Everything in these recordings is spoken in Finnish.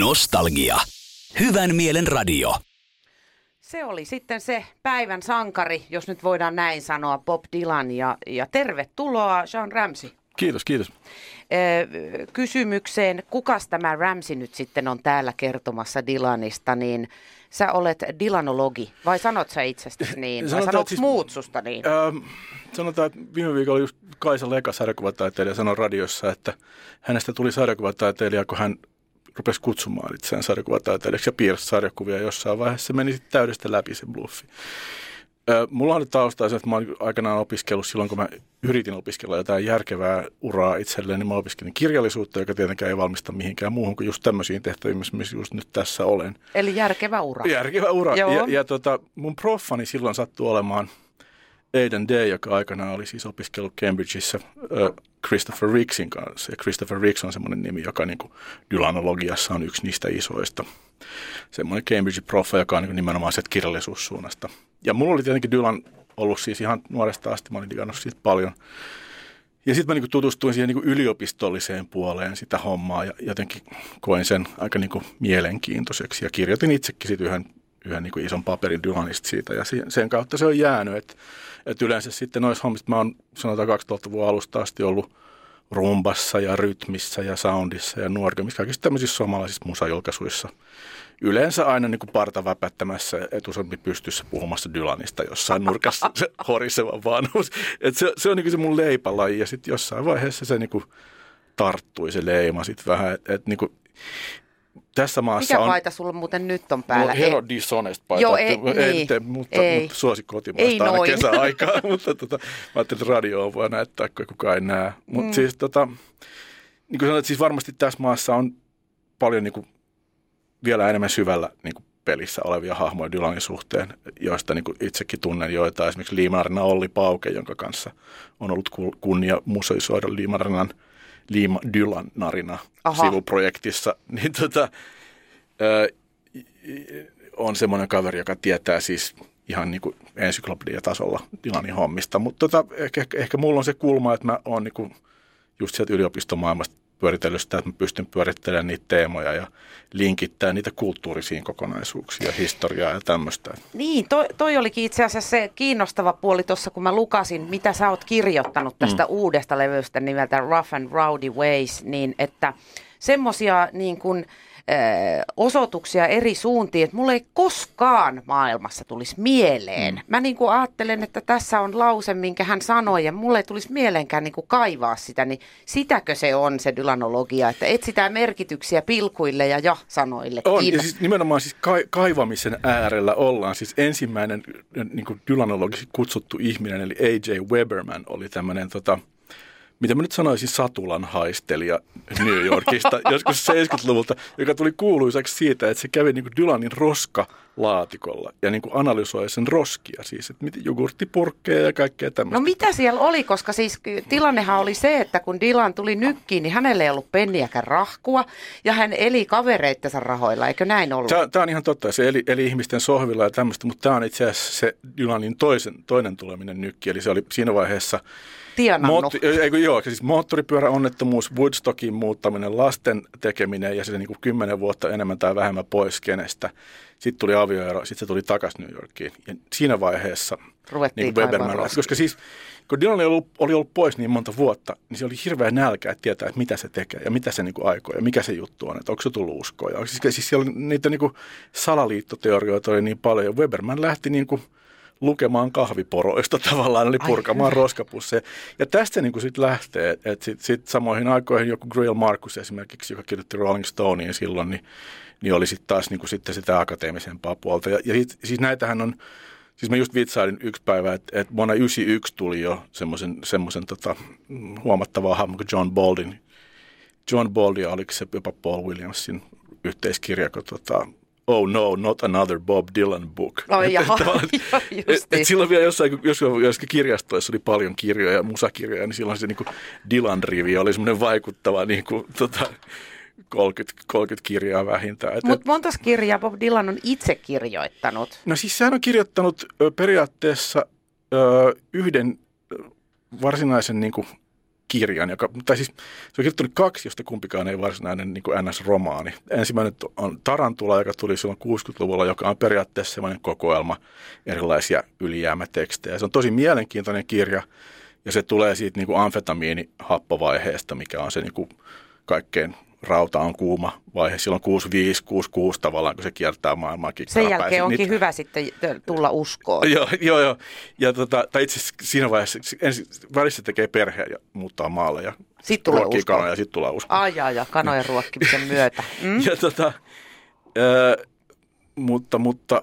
Nostalgia. Hyvän mielen radio. Se oli sitten se päivän sankari, jos nyt voidaan näin sanoa, Bob Dylan. Ja, ja tervetuloa Sean Ramsey. Kiitos, kiitos. Ö, kysymykseen, kukas tämä Ramsey nyt sitten on täällä kertomassa Dylanista, niin sä olet Dylanologi, vai sanot sä itsestäsi niin, vai Sanotaan, sanot että siis- muut susta niin? Ähm, sanotaan, että viime viikolla just Kaisa Leka, sarjakuvataiteilija, sanoi radiossa, että hänestä tuli sarjakuvataiteilija, kun hän rupesi kutsumaan itseään sarjakuvataiteilijaksi ja piirsi sarjakuvia jossain vaiheessa. Se meni sitten täydestä läpi se bluffi. Mulla on taustaa se, että mä oon aikanaan opiskellut silloin, kun mä yritin opiskella jotain järkevää uraa itselleen, niin mä opiskelin kirjallisuutta, joka tietenkään ei valmista mihinkään muuhun kuin just tämmöisiin tehtäviin, missä just nyt tässä olen. Eli järkevä ura. Järkevä ura. Joo. Ja, ja tota, mun proffani silloin sattui olemaan Aidan Day, joka aikanaan oli siis opiskellut Cambridgeissa Christopher Ricksin kanssa. Ja Christopher Ricks on semmoinen nimi, joka niin kuin Dylanologiassa on yksi niistä isoista. Semmoinen Cambridge-proffa, joka on niin nimenomaan sieltä kirjallisuussuunnasta. Ja mulla oli tietenkin Dylan ollut siis ihan nuoresta asti, mä olin digannut siitä paljon. Ja sitten mä niin tutustuin siihen niin yliopistolliseen puoleen sitä hommaa ja jotenkin koin sen aika niin mielenkiintoiseksi. Ja kirjoitin itsekin sit yhden, yhden niin kuin ison paperin Dylanista siitä ja sen kautta se on jäänyt. Että et yleensä sitten noissa hommissa mä oon sanotaan 2000-luvun alusta asti ollut rumbassa ja rytmissä ja soundissa ja nuorgamissa, kaikissa tämmöisissä suomalaisissa musajulkaisuissa. Yleensä aina niin kuin parta väpättämässä etusormi pystyssä puhumassa Dylanista jossain nurkassa se horiseva vanhuus. Et se, se on niin kuin se mun leipälaji ja sitten jossain vaiheessa se niin kuin tarttui se leima sitten vähän. Et, et niin kuin, tässä maassa Mikä on... paita sulla muuten nyt on Mulla päällä? on Hero Dishonest paita. Joo, ei- ei, niin, mutta, ei. mutta suosi Ei kotimaista aina noin. kesäaikaa. mutta tota, mä ajattelin, että radio on voi näyttää, kun kukaan ei näe. Mutta Mm. siis, tota, niin kuin sanoit, siis varmasti tässä maassa on paljon niin kuin, vielä enemmän syvällä niin kuin pelissä olevia hahmoja Dylanin suhteen, joista niin kuin itsekin tunnen joita. Esimerkiksi Liimarina Olli Pauke, jonka kanssa on ollut ku- kunnia museoisoida Liimarinan Liima Dylan-narina Aha. sivuprojektissa. Niin tota, ö, on semmoinen kaveri, joka tietää siis ihan niin kuin ensyklopediatasolla Dylanin hommista. Mutta tota, ehkä, ehkä, ehkä mulla on se kulma, että mä oon niin kuin just sieltä yliopistomaailmasta pyöritellyt sitä, että mä pystyn pyörittelemään niitä teemoja ja linkittämään niitä kulttuurisiin kokonaisuuksiin, historiaa ja tämmöistä. Niin, toi, toi olikin itse asiassa se kiinnostava puoli tuossa, kun mä lukasin, mitä sä oot kirjoittanut tästä mm. uudesta levystä nimeltä Rough and Rowdy Ways, niin että semmosia niin kuin, osoituksia eri suuntiin, että mulle ei koskaan maailmassa tulisi mieleen. Mm. Mä niin kuin ajattelen, että tässä on lause, minkä hän sanoi, ja mulle ei tulisi mieleenkään niin kuin kaivaa sitä, niin sitäkö se on se dylanologia, että etsitään merkityksiä pilkuille ja ja-sanoille. On, ja siis nimenomaan siis ka- kaivamisen äärellä ollaan. Siis ensimmäinen niin kuin dylanologisesti kutsuttu ihminen, eli A.J. Weberman, oli tämmöinen, tota, mitä mä nyt sanoisin, satulan haistelija New Yorkista joskus 70-luvulta, joka tuli kuuluisaksi siitä, että se kävi niin kuin Dylanin roskalaatikolla ja niin kuin analysoi sen roskia, siis että miten jogurttipurkkeja ja kaikkea tämmöistä. No mitä siellä oli, koska siis tilannehan oli se, että kun Dylan tuli nykkiin, niin hänellä ei ollut penniäkään rahkua ja hän eli kavereittensa rahoilla, eikö näin ollut? Tämä, tämä on ihan totta, se eli, eli ihmisten sohvilla ja tämmöistä, mutta tämä on itse asiassa se Dylanin toisen, toinen tuleminen nykki, eli se oli siinä vaiheessa Tienannut. Mootti, ei, kun joo, siis moottoripyöräonnettomuus, Woodstockin muuttaminen, lasten tekeminen ja se niin kuin kymmenen vuotta enemmän tai vähemmän pois kenestä. Sitten tuli avioero, sitten se tuli takaisin New Yorkiin. Ja siinä vaiheessa Ruvettiin niin kuin Weberman lähti. Koska siis kun Dylan oli ollut, oli ollut pois niin monta vuotta, niin se oli hirveä nälkä, että tietää, että mitä se tekee ja mitä se niin kuin aikoo ja mikä se juttu on, että onko se tullut uskoa. Ja siis, siis siellä oli niitä niin kuin salaliittoteorioita oli niin paljon ja Weberman lähti niin kuin lukemaan kahviporoista tavallaan, eli Ai purkamaan hyvä. roskapusseja. Ja tästä niin kuin sit lähtee, että sitten sit samoihin aikoihin joku Grail Marcus esimerkiksi, joka kirjoitti Rolling Stoneen silloin, niin, niin oli sitten taas niin kuin sitten sitä akateemisempaa puolta. Ja, ja sit, siis näitähän on, siis mä just vitsailin yksi päivä, että, että vuonna 1991 tuli jo semmoisen, semmoisen tota, huomattavaa hahmo kuin John Baldin. John Baldi, oliko se jopa Paul Williamsin yhteiskirja, kun tota, Oh no, not another Bob Dylan book. Et- jaha, joo, et, et silloin vielä jossain, jossain, jossain kirjastoissa oli paljon kirjoja, musakirjoja, niin silloin se niin kuin Dylan-rivi oli semmoinen vaikuttava niin kuin, tota, 30, 30 kirjaa vähintään. Mutta monta kirjaa Bob Dylan on itse kirjoittanut. No siis sehän on kirjoittanut periaatteessa ö, yhden varsinaisen niin kuin, kirjan, joka, tai siis se on kirjoittanut kaksi, josta kumpikaan ei varsinainen niin kuin NS-romaani. Ensimmäinen on Tarantula, joka tuli silloin 60-luvulla, joka on periaatteessa sellainen kokoelma erilaisia ylijäämätekstejä. Se on tosi mielenkiintoinen kirja, ja se tulee siitä niin kuin amfetamiinihappovaiheesta, mikä on se niin kuin kaikkein rauta on kuuma vaihe silloin 65, 66 tavallaan, kun se kiertää maailmaa Sen jälkeen onkin Niitä... hyvä sitten tulla uskoon. joo, joo, joo. Ja tota, tai itse asiassa siinä vaiheessa ensin välissä tekee perheen ja muuttaa maalle ja sitten tulee usko. kanoja ja sitten tulee usko. Ai, ja, ja kanojen ruokkimisen myötä. Mm? ja tota, äh, mutta, mutta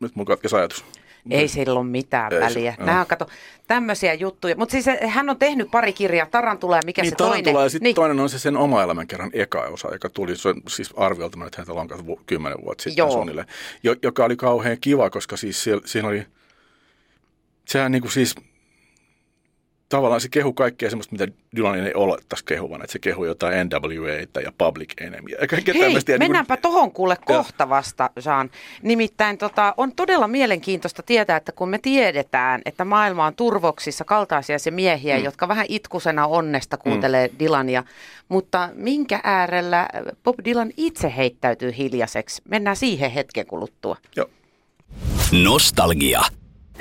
nyt mun katkesi ajatus. Ei sillä ole mitään Ei väliä. Se, Nämä on, kato, tämmöisiä juttuja. Mutta siis hän on tehnyt pari kirjaa, Tarantula ja mikä niin, se Tarantula toinen. ja sitten niin. toinen on se sen oma elämän kerran eka osa, joka tuli se, siis arviolta, että heitä on kymmenen vuotta sitten Joo. suunnilleen, joka oli kauhean kiva, koska siis siinä oli, sehän niin kuin siis tavallaan se kehu kaikkea semmoista, mitä Dylanin ei olettaisi kehuvan, että se kehu jotain NWA ja Public Enemy. Ja Hei, niin mennäänpä niin kuin... tohon kuule kohta vasta, Jean. Nimittäin tota, on todella mielenkiintoista tietää, että kun me tiedetään, että maailma on turvoksissa kaltaisia se miehiä, mm. jotka vähän itkusena onnesta kuuntelee mm. Dylania, mutta minkä äärellä Bob Dylan itse heittäytyy hiljaiseksi? Mennään siihen hetken kuluttua. Joo. Nostalgia.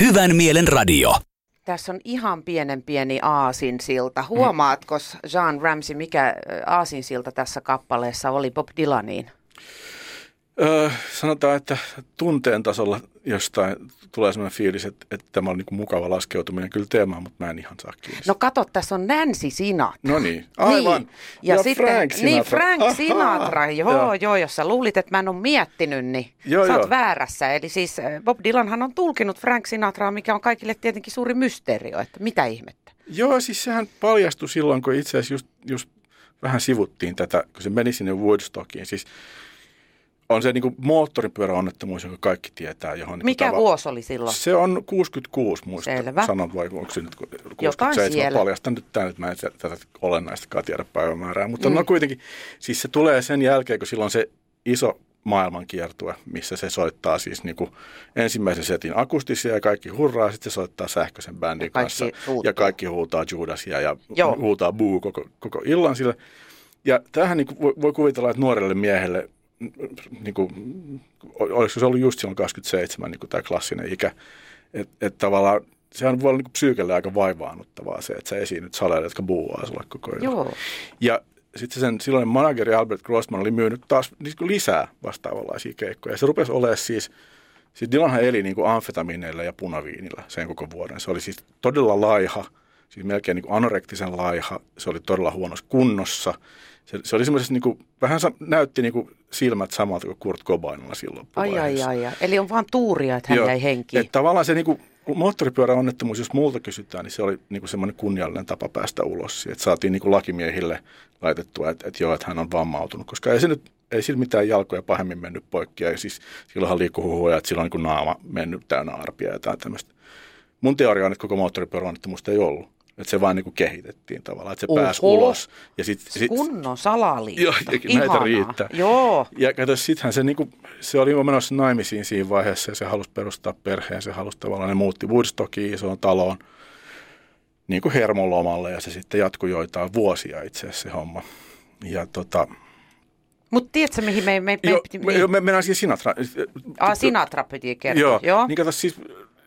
Hyvän mielen radio. Tässä on ihan pienen pieni aasinsilta. Huomaatko, Jean Ramsey, mikä aasinsilta tässä kappaleessa oli Bob Dylaniin? Öö, sanotaan, että tunteen tasolla jostain tulee sellainen fiilis, että, että tämä on niin kuin mukava laskeutuminen kyllä teemaan, mutta mä en ihan saa kiinni. No kato, tässä on Nancy Sinatra. No niin, aivan. Niin. Ja, ja sitten, Frank Sinatra. Niin, Frank Sinatra. Joo, joo, joo, jos sä luulit, että mä en ole miettinyt, niin joo, sä oot joo. väärässä. Eli siis Bob Dylanhan on tulkinut Frank Sinatraa, mikä on kaikille tietenkin suuri mysteerio, että mitä ihmettä. Joo, siis sehän paljastui silloin, kun itse asiassa just, just vähän sivuttiin tätä, kun se meni sinne Woodstockiin. Siis on se niin kuin moottoripyöräonnettomuus, joka kaikki tietää. Johon niin Mikä tava... vuosi oli silloin? Se on 66 muista. Selvä. Sanon vai onko se nyt 67 paljastan nyt tämä, nyt mä en tätä olennaistakaan tiedä päivämäärää. Mutta mm. no kuitenkin, siis se tulee sen jälkeen, kun silloin se iso maailmankiertue, missä se soittaa siis niin kuin ensimmäisen setin akustisia ja kaikki hurraa, sitten se soittaa sähköisen bändin ja kanssa huutaa. ja kaikki huutaa Judasia ja Joo. huutaa buu koko, koko illan sille. Ja tähän niin voi, voi kuvitella, että nuorelle miehelle niin kuin, olisiko se ollut just silloin 27, niin kuin tämä klassinen ikä, että et tavallaan sehän voi olla niin psyykelle aika vaivaannuttavaa se, että sä esiinnyt saleille, jotka buuaa sulle koko ajan. Joo. Ja sitten sen silloinen manageri Albert Grossman oli myynyt taas niin kuin lisää vastaavanlaisia keikkoja. Ja se rupesi olemaan siis, siis Dylanhan eli niin kuin amfetamineilla ja punaviinillä sen koko vuoden. Se oli siis todella laiha, siis melkein niin kuin anorektisen laiha. Se oli todella huonossa kunnossa se, se oli semmoisessa niin kuin, vähän näytti niin kuin silmät samalta kuin Kurt Cobainilla silloin. Ai, ai, ai, ai. Eli on vaan tuuria, että hän Joo, jäi henkiin. Että tavallaan se niin kuin, moottoripyöräonnettomuus, jos multa kysytään, niin se oli niin kuin semmoinen kunniallinen tapa päästä ulos. Että saatiin niin kuin lakimiehille laitettua, että, että joo, että hän on vammautunut. Koska ei se nyt ei sillä mitään jalkoja pahemmin mennyt poikki. Ja siis silloinhan liikkuu huhuja, että silloin on niin naama mennyt täynnä arpia ja jotain tämmöistä. Mun teoria on, että koko moottoripyöräonnettomuutta ei ollut. Että se vaan niin kuin kehitettiin tavallaan, että se Oho. pääsi ulos. Ja sit, sit, Kunnon salaliitto. Joo, näitä riittää. Joo. Ja kato, sittenhän se, niin kuin, se oli menossa naimisiin siinä vaiheessa ja se halusi perustaa perheen. Se halusi tavallaan, ne muutti Woodstockiin isoon taloon niin kuin hermolomalle ja se sitten jatkui joitain vuosia itse asiassa se homma. Ja tota, mutta tiedätkö, mihin me, me, me, jo, me, me, me mennään siihen Sinatra. Ah, Sinatra piti kertoa. Joo, joo. niin kato siis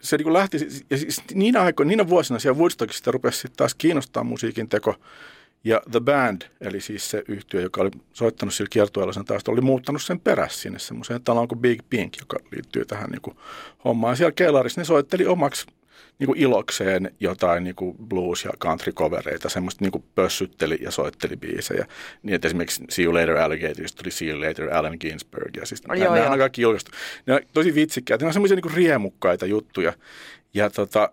se niin lähti, ja siis niinä aikoina, niinä vuosina siellä Woodstockista rupesi sitten taas kiinnostaa musiikin teko. Ja The Band, eli siis se yhtiö, joka oli soittanut sillä kiertueella sen taas, oli muuttanut sen perässä sinne semmoiseen taloon kuin Big Pink, joka liittyy tähän niin kuin hommaan. Siellä kellarissa ne soitteli omaksi niin kuin ilokseen jotain niin kuin blues- ja country-covereita, semmoista niin kuin pössytteli ja soitteli biisejä. Niin, että esimerkiksi See You Later Alligator, tuli See You Later Allen Ginsberg. Ja siis oh, nämä, nämä on kaikki julkaistu. Ne on tosi vitsikkäitä. Ne on semmoisia niin riemukkaita juttuja. Ja tota,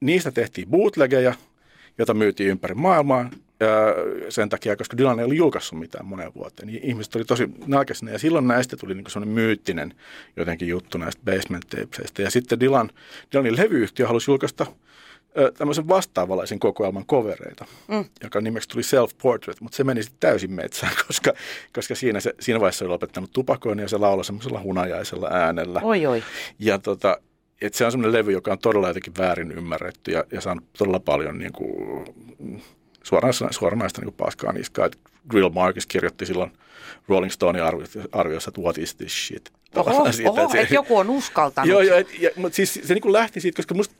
niistä tehtiin bootlegeja, jota myytiin ympäri maailmaa sen takia, koska Dylan ei ollut julkaissut mitään moneen vuoteen. Niin ihmiset oli tosi nälkäisinä ja silloin näistä tuli niin sellainen myyttinen jotenkin juttu näistä basement tapeseista. Ja sitten Dylan, Dylanin levyyhtiö halusi julkaista tämmöisen vastaavanlaisen kokoelman kovereita, mm. joka nimeksi tuli Self-Portrait, mutta se meni sitten täysin metsään, koska, koska siinä, se, siinä vaiheessa oli lopettanut tupakoinnin ja se lauloi semmoisella hunajaisella äänellä. Oi, oi. Ja tota, että se on semmoinen levy, joka on todella jotenkin väärin ymmärretty ja, ja saanut todella paljon niin kuin, suoranaista, suoranaista niin paskaa niskaa. Grill Marcus kirjoitti silloin Rolling Stone arviossa, että what is this shit. Oho, siitä, oho että, se, että joku on uskaltanut. Joo, joo et, ja, mutta siis se niin kuin lähti siitä, koska musta,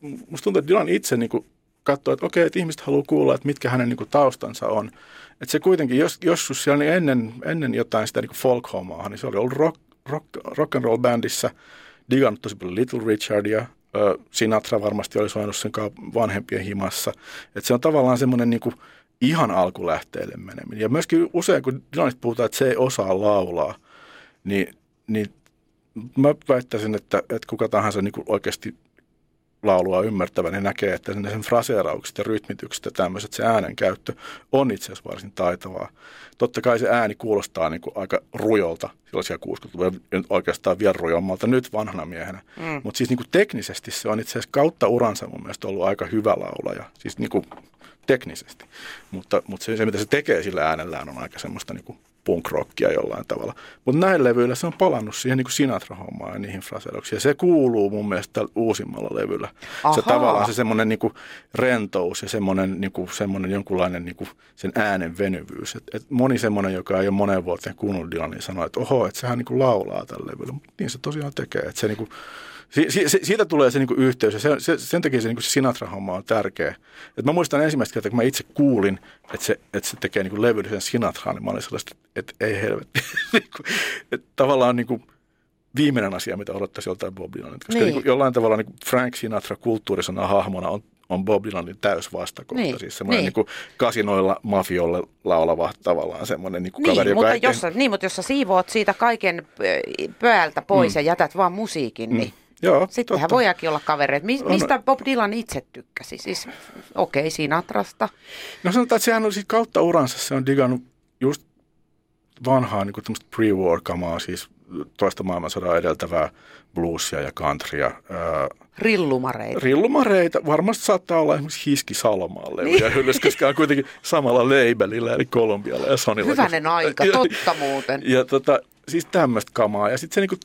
musta tuntuu, että Dylan itse niin kuin katsoi, että okei, että ihmiset haluaa kuulla, että mitkä hänen niin kuin taustansa on. Että se kuitenkin, jos, joskus siellä niin ennen, ennen jotain sitä niin folk-hommaa, niin se oli ollut rock, rock, rock and roll bändissä, digannut tosi paljon Little Richardia, Sinatra varmasti oli soinut sen vanhempien himassa. Että se on tavallaan semmoinen niin ihan alkulähteelle meneminen. Ja myöskin usein, kun Dylanista puhutaan, että se ei osaa laulaa, niin, niin mä väittäisin, että, että kuka tahansa niin oikeasti laulua ymmärtävä, niin näkee, että sen fraseeraukset ja rytmitykset ja tämmöiset, se äänenkäyttö on itse asiassa varsin taitavaa. Totta kai se ääni kuulostaa niin kuin aika rujolta silloin 60-luvulla, oikeastaan vielä rujommalta nyt vanhana miehenä. Mm. Mutta siis niin kuin teknisesti se on itse asiassa kautta uransa mun mielestä ollut aika hyvä laulaja. Siis niin kuin teknisesti. Mutta, mutta se, se, mitä se tekee sillä äänellään, on aika semmoista niin kuin punk-rockia jollain tavalla. Mutta näin levyillä se on palannut siihen niin Sinatra-hommaan ja niihin fraseerauksiin. Ja se kuuluu mun mielestä uusimmalla levyllä. Aha. Se tavallaan se semmoinen niin rentous ja semmoinen, niin kuin, semmoinen jonkunlainen niin kuin sen äänen venyvyys. Et, et moni semmoinen, joka ei ole moneen vuoteen kuunnellut Dylanin, sanoo, että oho, että sehän niin kuin laulaa tällä levyllä. Mutta niin se tosiaan tekee. Että se niin kuin, Si, si, siitä tulee se niinku yhteys ja se, se, sen takia se, niinku se Sinatra-homma on tärkeä. Et mä muistan ensimmäistä kertaa, kun mä itse kuulin, että se, että se tekee niinku levyllisen Sinatraa, niin mä olin sellaista, että ei helvetti. Niinku, että tavallaan niinku, viimeinen asia, mitä odottaisi joltain Bob Dylanin. Koska niin. niin jollain tavalla niin Frank Sinatra kulttuurisena hahmona on, on Bob Dylanin täys vastakohta. Niin. Siis semmoinen niin. niin kasinoilla mafiolle laulava tavallaan semmoinen niin niin, kaveri, mutta joka... Jos, ei... Niin, mutta jos sä siivoat siitä kaiken pöältä pois mm. ja jätät vaan musiikin, mm. niin Joo, Sittenhän voidaankin olla kavereita. Mi- mistä Bob Dylan itse tykkäsi? Siis, okei, okay, Sinatrasta. No sanotaan, että sehän on siis kautta uransa, se on digannut just vanhaa niin kuin pre-war-kamaa, siis toista maailmansodan edeltävää bluesia ja countrya. Ää, rillumareita. Rillumareita. Varmasti saattaa olla esimerkiksi Hiski Salomaalle niin. ja Hyllys, koska on kuitenkin samalla labelillä, eli Kolumbialla ja Sonilla. Hyvänen aika, totta muuten. Ja, ja tota, siis tämmöistä kamaa. Ja sitten se niinku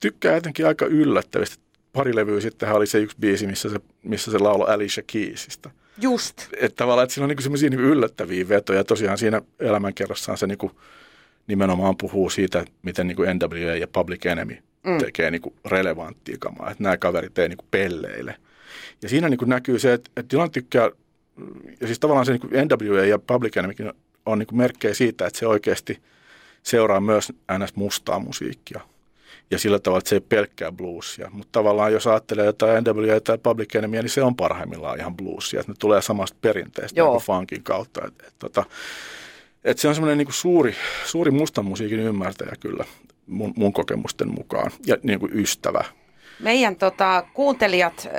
tykkää jotenkin aika yllättävistä pari levyä sitten oli se yksi biisi, missä se, missä se lauloi Alicia Keysistä. Just. Että tavallaan, että siinä on niin semmoisia niin yllättäviä vetoja. Tosiaan siinä elämänkerrassaan se niin kuin nimenomaan puhuu siitä, miten niin kuin NWA ja Public Enemy mm. tekee niin kuin relevanttia kamaa. Että nämä kaverit ei niin kuin pelleile. Ja siinä niin kuin näkyy se, että, että Dylan tykkää, ja siis tavallaan se niin kuin NWA ja Public Enemy on niin kuin merkkejä siitä, että se oikeasti seuraa myös ns. mustaa musiikkia ja sillä tavalla, että se ei pelkkää bluesia. Mutta tavallaan jos ajattelee jotain NWA tai Public Enemy, niin se on parhaimmillaan ihan bluesia. Että ne tulee samasta perinteestä Joo. niin funkin kautta. Et, et, tota, et se on semmoinen niin suuri, suuri mustan musiikin ymmärtäjä kyllä mun, mun kokemusten mukaan ja niin kuin ystävä. Meidän tota, kuuntelijat äh,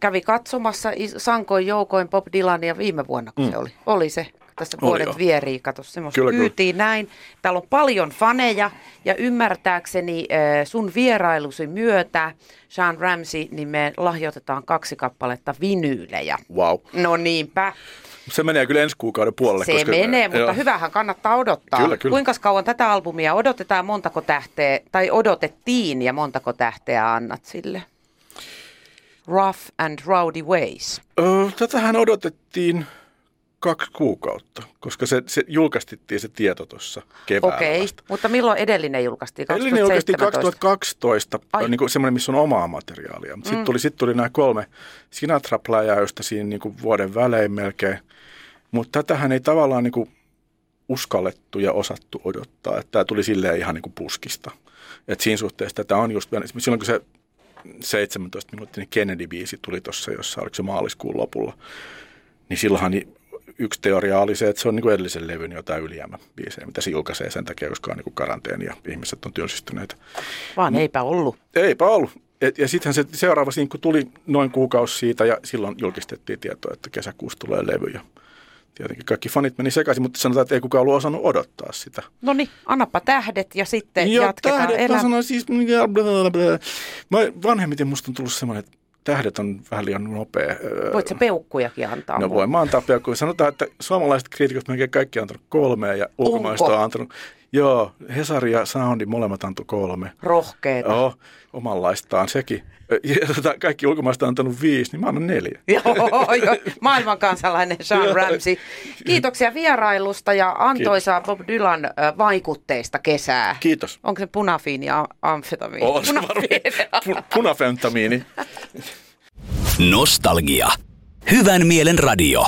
kävi katsomassa sankoin joukoin Bob Dylania viime vuonna, kun mm. se oli. Oli se tässä vuodet oh, vierii, kato semmoista kyllä, kyytiin kyllä. näin. Täällä on paljon faneja ja ymmärtääkseni äh, sun vierailusi myötä, Sean Ramsey, niin me lahjoitetaan kaksi kappaletta vinyylejä. Wow. No niinpä. Se menee kyllä ensi kuukauden puolelle. Se koska, menee, mutta joo. hyvähän kannattaa odottaa. Kyllä, kyllä. Kuinka kauan tätä albumia odotetaan, montako tähteä, tai odotettiin ja montako tähteä annat sille? Rough and Rowdy Ways. Öö, tätähän odotettiin kaksi kuukautta, koska se, se julkaistettiin se tieto tuossa keväällä Okei, okay. mutta milloin edellinen julkaistiin? 2017? Edellinen julkaistiin 2012, niin kuin semmoinen, missä on omaa materiaalia. Mm. Sitten tuli, sit tuli nämä kolme Sinatra-pläjäystä siinä niin kuin vuoden välein melkein. Mutta tätähän ei tavallaan niin kuin uskallettu ja osattu odottaa. Että tämä tuli silleen ihan niin kuin puskista. Et siinä suhteessa tätä on just, silloin kun se 17 minuuttinen Kennedy-biisi tuli tuossa, jossa oliko se maaliskuun lopulla, niin silloinhan yksi teoria oli se, että se on niin kuin edellisen levyn jotain biisejä, mitä se julkaisee sen takia, koska on niin karanteeni ja ihmiset on tylsistyneitä. Vaan eipä ollut. Eipä ollut. Et, ja sittenhän se seuraava sinkku tuli noin kuukausi siitä ja silloin julkistettiin tietoa, että kesäkuussa tulee levy. Ja tietenkin kaikki fanit meni sekaisin, mutta sanotaan, että ei kukaan ollut osannut odottaa sitä. No niin, annapa tähdet ja sitten ja jatketaan tähdet, elä... sanoin siis, mä vanhemmiten musta on tullut semmoinen, että tähdet on vähän liian nopea. Voit sä peukkujakin antaa? No voin mä antaa peukkuja. Sanotaan, että suomalaiset kriitikot melkein kaikki on antanut kolme ja ulkomaiset on antanut Joo, Hesari ja Soundi molemmat antoi kolme. Rohkeeta. Joo, omanlaistaan sekin. Ja tota, kaikki ulkomaiset on antanut viisi, niin mä annan neljä. Joo, jo. maailman kansalainen Sean Ramsey. Kiitoksia vierailusta ja antoisaa Bob Dylan vaikutteista kesää. Kiitos. Onko se punafiini ja amfetamiini? On se varmaan. punafentamiini. Nostalgia. Hyvän mielen radio.